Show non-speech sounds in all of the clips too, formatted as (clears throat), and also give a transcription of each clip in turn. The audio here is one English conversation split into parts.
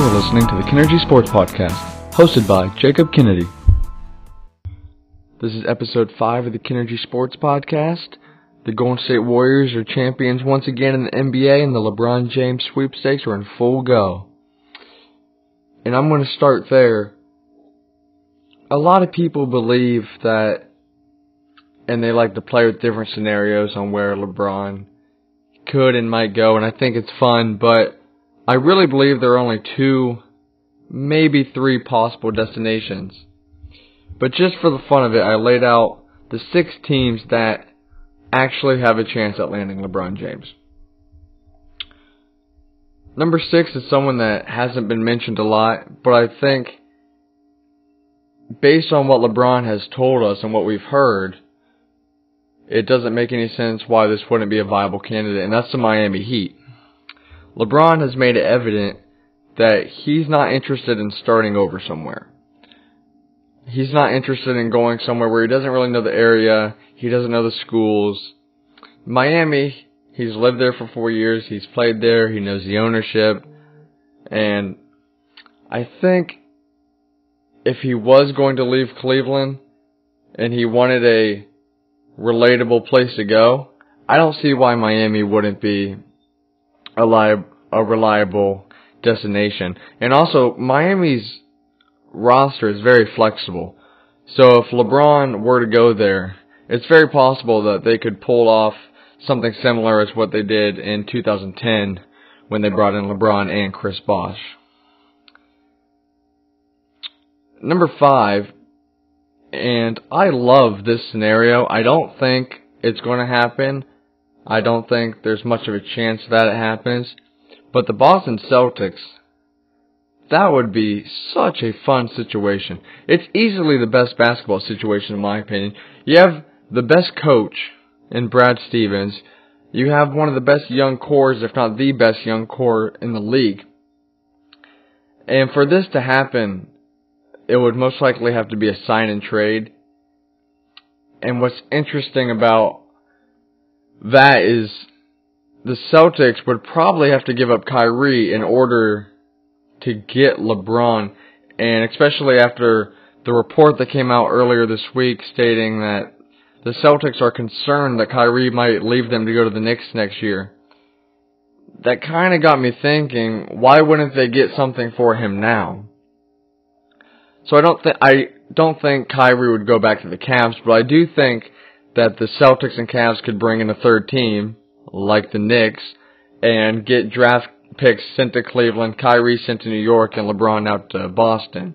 You're listening to the Kinergy Sports Podcast, hosted by Jacob Kennedy. This is episode 5 of the Kinergy Sports Podcast. The Golden State Warriors are champions once again in the NBA, and the LeBron James sweepstakes are in full go. And I'm going to start there. A lot of people believe that, and they like to play with different scenarios on where LeBron could and might go, and I think it's fun, but I really believe there are only two, maybe three possible destinations. But just for the fun of it, I laid out the six teams that actually have a chance at landing LeBron James. Number six is someone that hasn't been mentioned a lot, but I think based on what LeBron has told us and what we've heard, it doesn't make any sense why this wouldn't be a viable candidate, and that's the Miami Heat. LeBron has made it evident that he's not interested in starting over somewhere. He's not interested in going somewhere where he doesn't really know the area, he doesn't know the schools. Miami, he's lived there for four years, he's played there, he knows the ownership, and I think if he was going to leave Cleveland and he wanted a relatable place to go, I don't see why Miami wouldn't be a, li- a reliable destination. And also, Miami's roster is very flexible. So if LeBron were to go there, it's very possible that they could pull off something similar as what they did in 2010 when they brought in LeBron and Chris Bosh. Number five, and I love this scenario. I don't think it's going to happen. I don't think there's much of a chance that it happens. But the Boston Celtics, that would be such a fun situation. It's easily the best basketball situation in my opinion. You have the best coach in Brad Stevens. You have one of the best young cores, if not the best young core in the league. And for this to happen, it would most likely have to be a sign and trade. And what's interesting about that is the Celtics would probably have to give up Kyrie in order to get LeBron, and especially after the report that came out earlier this week stating that the Celtics are concerned that Kyrie might leave them to go to the Knicks next year. That kind of got me thinking, why wouldn't they get something for him now? So I don't think I don't think Kyrie would go back to the Cavs, but I do think that the Celtics and Cavs could bring in a third team, like the Knicks, and get draft picks sent to Cleveland, Kyrie sent to New York, and LeBron out to Boston.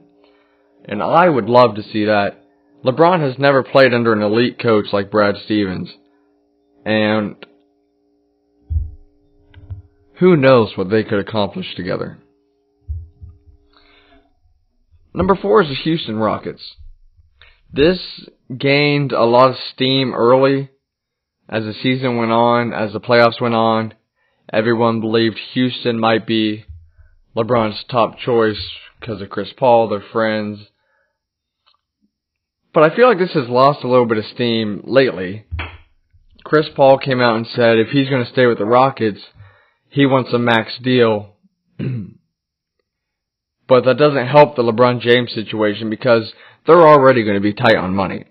And I would love to see that. LeBron has never played under an elite coach like Brad Stevens. And who knows what they could accomplish together. Number four is the Houston Rockets. This gained a lot of steam early as the season went on, as the playoffs went on. Everyone believed Houston might be LeBron's top choice because of Chris Paul, their friends. But I feel like this has lost a little bit of steam lately. Chris Paul came out and said if he's going to stay with the Rockets, he wants a max deal. (clears throat) but that doesn't help the LeBron James situation because they're already going to be tight on money.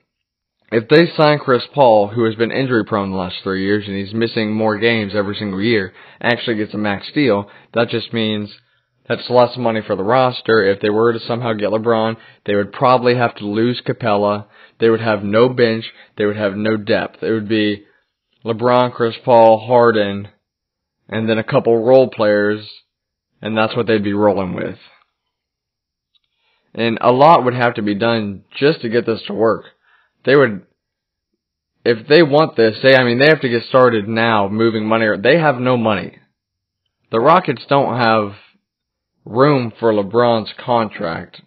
If they sign Chris Paul, who has been injury prone the last three years and he's missing more games every single year, actually gets a max deal, that just means that's less money for the roster. If they were to somehow get LeBron, they would probably have to lose Capela. They would have no bench. They would have no depth. It would be LeBron, Chris Paul, Harden, and then a couple role players, and that's what they'd be rolling with. And a lot would have to be done just to get this to work. They would, if they want this, they, I mean, they have to get started now moving money. They have no money. The Rockets don't have room for LeBron's contract.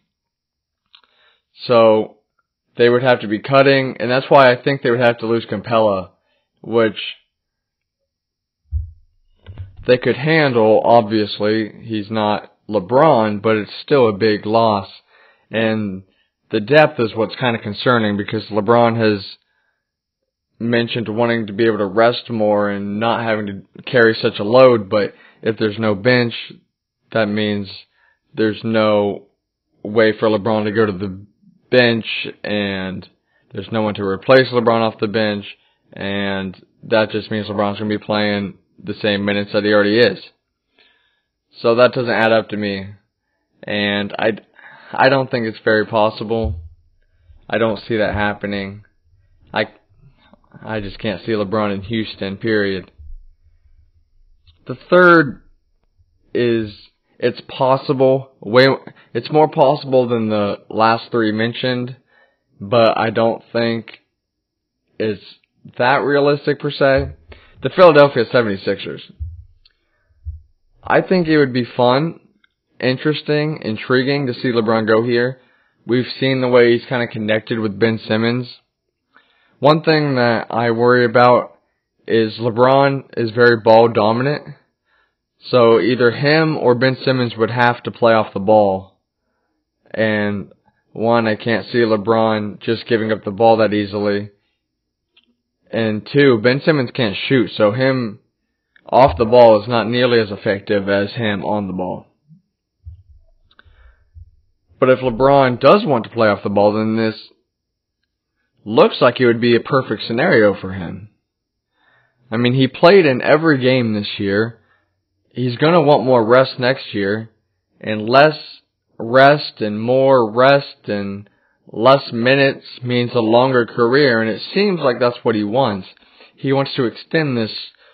So, they would have to be cutting, and that's why I think they would have to lose Capela, which they could handle, obviously. He's not LeBron, but it's still a big loss. And the depth is what's kind of concerning because LeBron has mentioned wanting to be able to rest more and not having to carry such a load, but if there's no bench, that means there's no way for LeBron to go to the bench and there's no one to replace LeBron off the bench and that just means LeBron's going to be playing the same minutes that he already is. So that doesn't add up to me. And I, I don't think it's very possible. I don't see that happening. I, I just can't see LeBron in Houston, period. The third is it's possible. Way it's more possible than the last three mentioned, but I don't think it's that realistic per se. The Philadelphia 76ers. I think it would be fun, interesting, intriguing to see LeBron go here. We've seen the way he's kind of connected with Ben Simmons. One thing that I worry about is LeBron is very ball dominant so either him or Ben Simmons would have to play off the ball. And one, I can't see LeBron just giving up the ball that easily. And two, Ben Simmons can't shoot, so him off the ball is not nearly as effective as him on the ball. But if LeBron does want to play off the ball, then this looks like it would be a perfect scenario for him. I mean, he played in every game this year he's going to want more rest next year, and less rest and more rest and less minutes means a longer career, and it seems like that's what he wants. He wants to extend this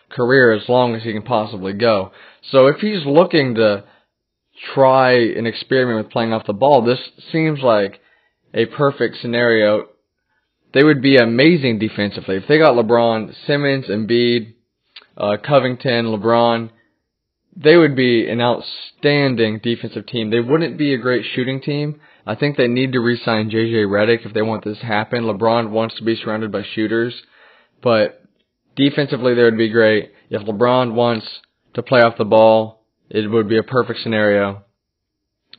career as long as he can possibly go. So if he's looking to try an experiment with playing off the ball, this seems like a perfect scenario. They would be amazing defensively. If they got LeBron, Simmons, Embiid, uh, Covington, LeBron, they would be an outstanding defensive team. They wouldn't be a great shooting team. I think they need to re-sign JJ Redick if they want this to happen. LeBron wants to be surrounded by shooters, but defensively they would be great. If LeBron wants to play off the ball, it would be a perfect scenario.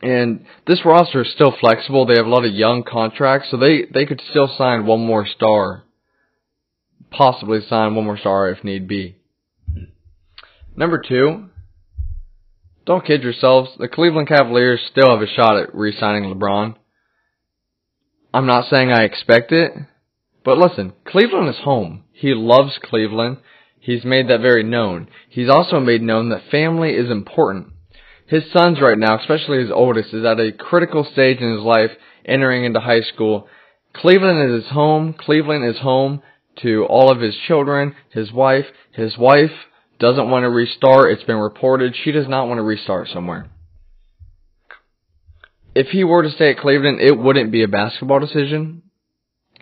And this roster is still flexible. They have a lot of young contracts, so they, they could still sign one more star. Possibly sign one more star if need be. Number two, don't kid yourselves. The Cleveland Cavaliers still have a shot at re-signing LeBron. I'm not saying I expect it, but listen, Cleveland is home. He loves Cleveland. He's made that very known. He's also made known that family is important. His sons right now, especially his oldest, is at a critical stage in his life, entering into high school. Cleveland is his home. Cleveland is home to all of his children, his wife. His wife doesn't want to restart. It's been reported she does not want to restart somewhere. If he were to stay at Cleveland, it wouldn't be a basketball decision.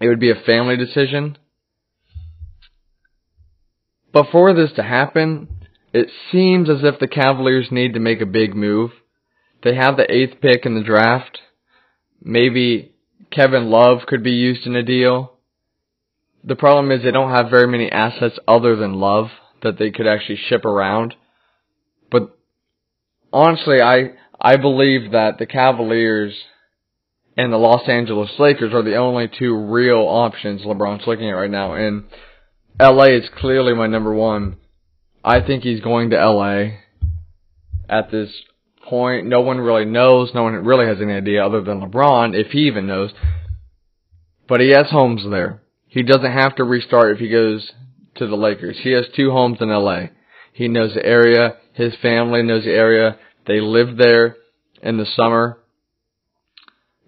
It would be a family decision. But for this to happen, it seems as if the Cavaliers need to make a big move. They have the eighth pick in the draft. Maybe Kevin Love could be used in a deal. The problem is they don't have very many assets other than Love that they could actually ship around. But honestly, I I believe that the Cavaliers and the Los Angeles Lakers are the only two real options LeBron's looking at right now. And LA is clearly my number one. I think he's going to LA at this point. No one really knows. No one really has any idea other than LeBron, if he even knows. But he has homes there. He doesn't have to restart if he goes to the Lakers. He has two homes in LA. He knows the area. His family knows the area. They live there in the summer.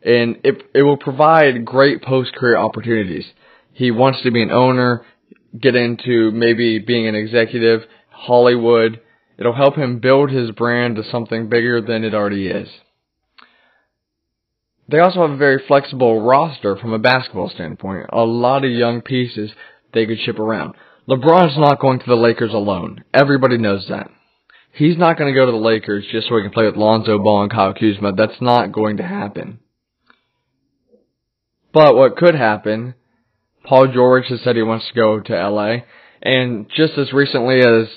And it, it will provide great post-career opportunities. He wants to be an owner, get into maybe being an executive, Hollywood. It'll help him build his brand to something bigger than it already is. They also have a very flexible roster from a basketball standpoint. A lot of young pieces they could ship around. LeBron's not going to the Lakers alone. Everybody knows that. He's not going to go to the Lakers just so he can play with Lonzo Ball and Kyle Kuzma. That's not going to happen. But what could happen, Paul George has said he wants to go to LA, and just as recently as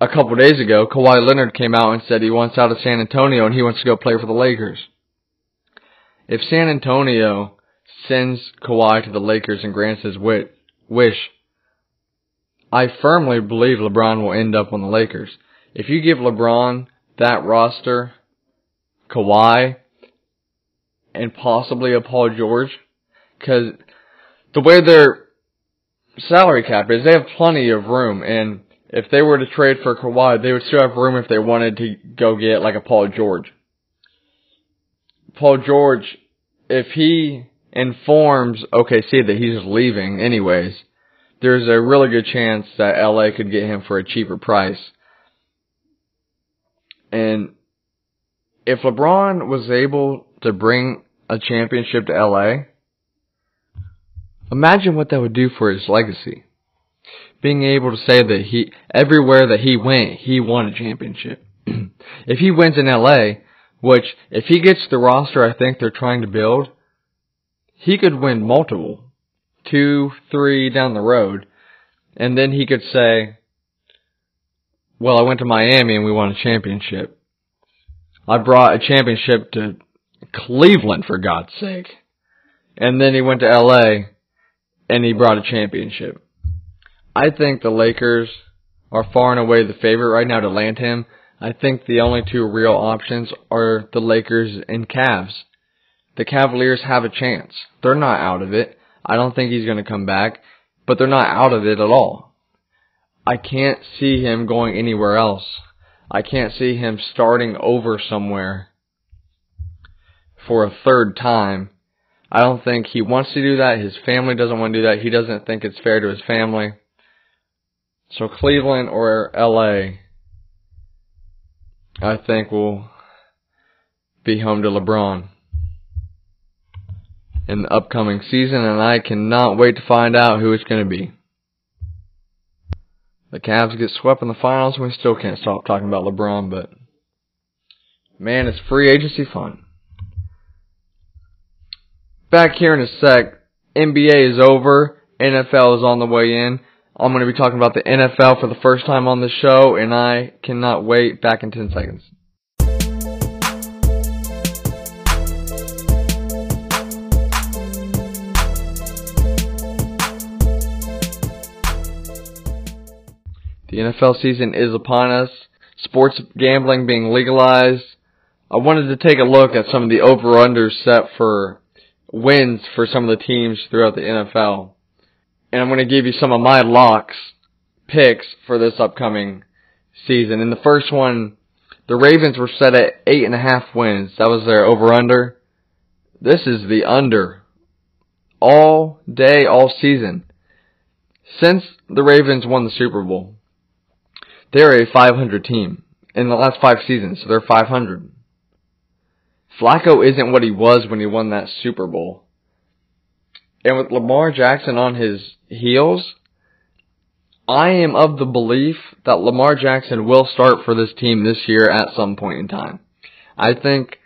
a couple days ago, Kawhi Leonard came out and said he wants out of San Antonio and he wants to go play for the Lakers. If San Antonio sends Kawhi to the Lakers and grants his wish, I firmly believe LeBron will end up on the Lakers. If you give LeBron that roster, Kawhi, and possibly a Paul George. Because the way their salary cap is, they have plenty of room. And if they were to trade for Kawhi, they would still have room if they wanted to go get like a Paul George. Paul George, if he informs OKC that he's leaving anyways, there's a really good chance that LA could get him for a cheaper price. And if LeBron was able to bring a championship to LA, imagine what that would do for his legacy. Being able to say that he, everywhere that he went, he won a championship. (clears throat) if he wins in LA, which if he gets the roster I think they're trying to build, he could win multiple. Two, three down the road. And then he could say, well, I went to Miami and we won a championship. I brought a championship to Cleveland for God's sake. And then he went to LA and he brought a championship. I think the Lakers are far and away the favorite right now to land him. I think the only two real options are the Lakers and Cavs. The Cavaliers have a chance. They're not out of it. I don't think he's going to come back, but they're not out of it at all. I can't see him going anywhere else. I can't see him starting over somewhere for a third time. I don't think he wants to do that. His family doesn't want to do that. He doesn't think it's fair to his family. So Cleveland or LA, I think will be home to LeBron in the upcoming season, and I cannot wait to find out who it's going to be. The Cavs get swept in the finals, and we still can't stop talking about LeBron, but man, it's free agency fun. Back here in a sec, NBA is over, NFL is on the way in. I'm going to be talking about the NFL for the first time on the show, and I cannot wait. Back in 10 seconds. The NFL season is upon us. Sports gambling being legalized. I wanted to take a look at some of the over-unders set for wins for some of the teams throughout the NFL. And I'm going to give you some of my locks, picks for this upcoming season. In the first one, the Ravens were set at eight and a half wins. That was their over-under. This is the under. All day, all season. Since the Ravens won the Super Bowl, they're a 500 team in the last five seasons, so they're 500. Flacco isn't what he was when he won that Super Bowl. And with Lamar Jackson on his heels, I am of the belief that Lamar Jackson will start for this team this year at some point in time. I think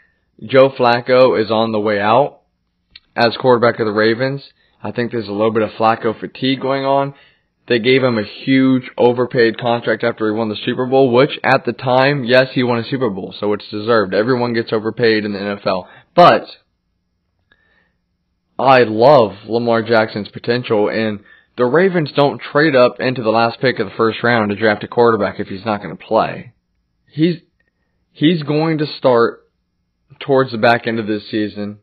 Joe Flacco is on the way out as quarterback of the Ravens. I think there's a little bit of Flacco fatigue going on. They gave him a huge overpaid contract after he won the Super Bowl, which at the time, yes, he won a Super Bowl, so it's deserved. Everyone gets overpaid in the NFL. But I love Lamar Jackson's potential and the Ravens don't trade up into the last pick of the first round to draft a quarterback if he's not going to play. He's he's going to start towards the back end of this season.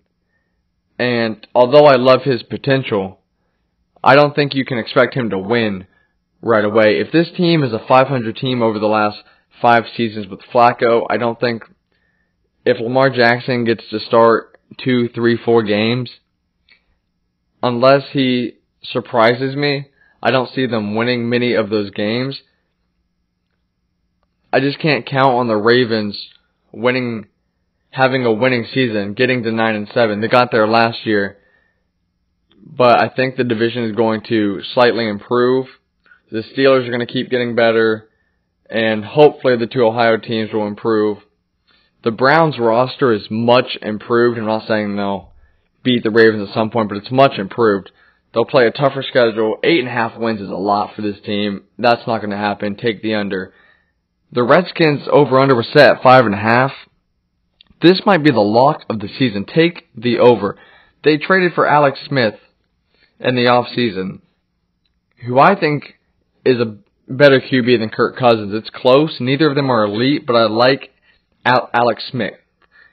And although I love his potential, I don't think you can expect him to win right away. If this team is a 500 team over the last five seasons with Flacco, I don't think if Lamar Jackson gets to start two, three, four games, unless he surprises me, I don't see them winning many of those games. I just can't count on the Ravens winning, having a winning season, getting to nine and seven. They got there last year but I think the division is going to slightly improve. The Steelers are going to keep getting better, and hopefully the two Ohio teams will improve. The Browns roster is much improved. I'm not saying they'll beat the Ravens at some point, but it's much improved. They'll play a tougher schedule. Eight and a half wins is a lot for this team. That's not going to happen. Take the under. The Redskins over under was set at five and a half. This might be the lock of the season. Take the over. They traded for Alex Smith in the off season, who I think is a better QB than Kirk Cousins. It's close. Neither of them are elite, but I like Alex Smith.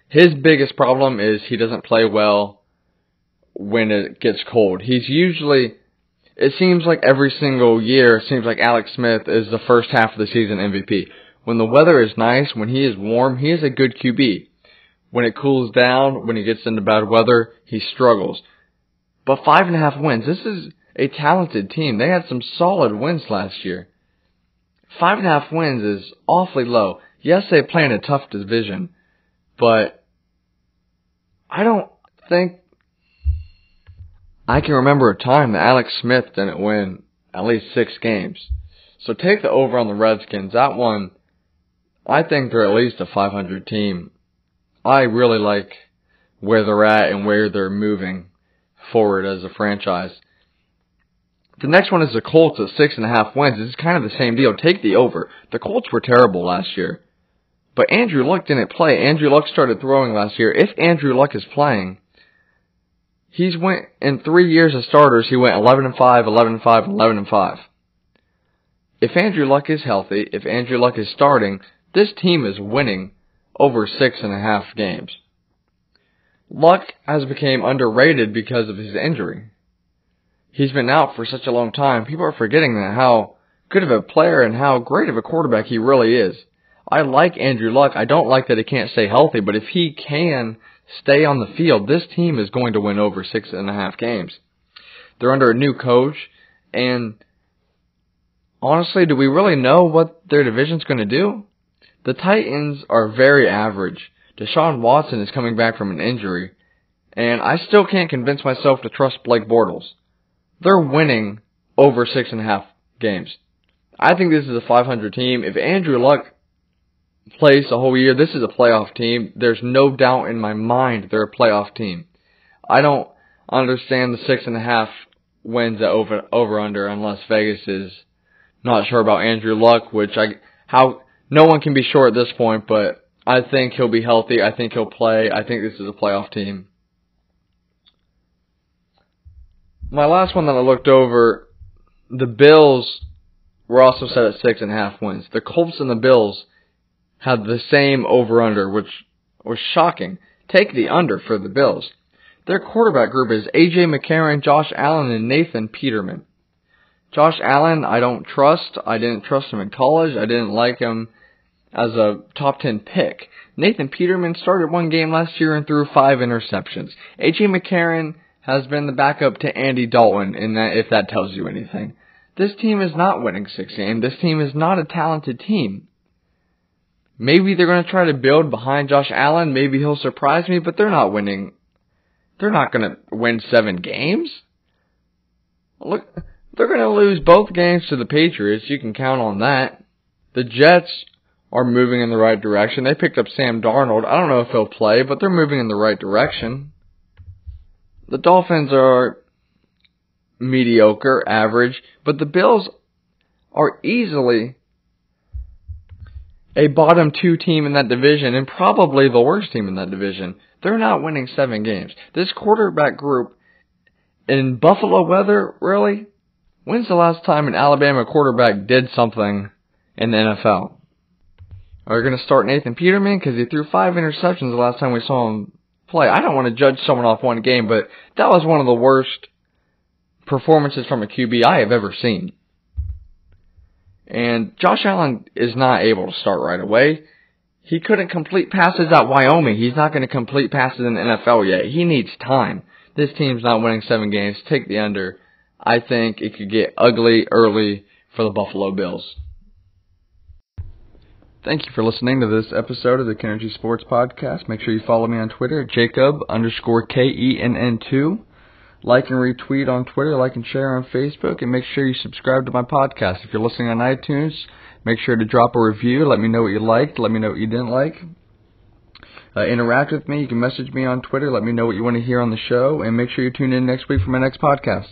his biggest problem is he doesn't play well when it gets cold. He's usually it seems like every single year it seems like Alex Smith is the first half of the season MVP. When the weather is nice, when he is warm, he is a good QB. When it cools down, when he gets into bad weather, he struggles. But five and a half wins. This is a talented team. They had some solid wins last year. Five and a half wins is awfully low. Yes, they play in a tough division, but I don't think I can remember a time that Alex Smith didn't win at least six games. So take the over on the Redskins. That one, I think they're at least a 500 team. I really like where they're at and where they're moving forward as a franchise. The next one is the Colts at six and a half wins. It's kind of the same deal. Take the over. The Colts were terrible last year. But Andrew Luck didn't play. Andrew Luck started throwing last year. If Andrew Luck is playing, he's went in three years of starters, he went 11 and 5, 11 and 5, 11 and 5. If Andrew Luck is healthy, if Andrew Luck is starting, this team is winning over six and a half games. Luck has become underrated because of his injury. He's been out for such a long time. People are forgetting that how good of a player and how great of a quarterback he really is. I like Andrew Luck. I don't like that he can't stay healthy, but if he can stay on the field, this team is going to win over six and a half games. They're under a new coach, and honestly, do we really know what their division's going to do? The Titans are very average. Deshaun Watson is coming back from an injury, and I still can't convince myself to trust Blake Bortles. They're winning over six and a half games. I think this is a 500 team. If Andrew Luck plays the whole year, this is a playoff team. There's no doubt in my mind they're a playoff team. I don't understand the six and a half wins at over over under unless Vegas is not sure about Andrew Luck, which I how no one can be sure at this point, but I think he'll be healthy. I think he'll play. I think this is a playoff team. My last one that I looked over, the Bills were also set at six and a half wins. The Colts and the Bills had the same over under, which was shocking. Take the under for the Bills. Their quarterback group is AJ McCarron, Josh Allen, and Nathan Peterman. Josh Allen, I don't trust. I didn't trust him in college. I didn't like him as a top 10 pick. Nathan Peterman started one game last year and threw five interceptions. AJ McCarron has been the backup to Andy Dalton, in that, if that tells you anything. This team is not winning six games. This team is not a talented team. Maybe they're going to try to build behind Josh Allen. Maybe he'll surprise me, but they're not winning. They're not going to win seven games. Look, they're going to lose both games to the Patriots. You can count on that. The Jets are moving in the right direction. They picked up Sam Darnold. I don't know if he'll play, but they're moving in the right direction. The Dolphins are mediocre, average, but the Bills are easily a bottom two team in that division and probably the worst team in that division. They're not winning seven games. This quarterback group in Buffalo weather, really? When's the last time an Alabama quarterback did something in the NFL? Are we going to start Nathan Peterman because he threw five interceptions the last time we saw him play? I don't want to judge someone off one game, but that was one of the worst performances from a QB I have ever seen. And Josh Allen is not able to start right away. He couldn't complete passes at Wyoming. He's not going to complete passes in the NFL yet. He needs time. This team's not winning seven games. Take the under. I think it could get ugly early for the Buffalo Bills. Thank you for listening to this episode of the Kennergy Sports Podcast. Make sure you follow me on Twitter, Jacob underscore K E N N two. Like and retweet on Twitter, like and share on Facebook, and make sure you subscribe to my podcast. If you're listening on iTunes, make sure to drop a review. Let me know what you liked. Let me know what you didn't like. Uh, interact with me. You can message me on Twitter. Let me know what you want to hear on the show, and make sure you tune in next week for my next podcast.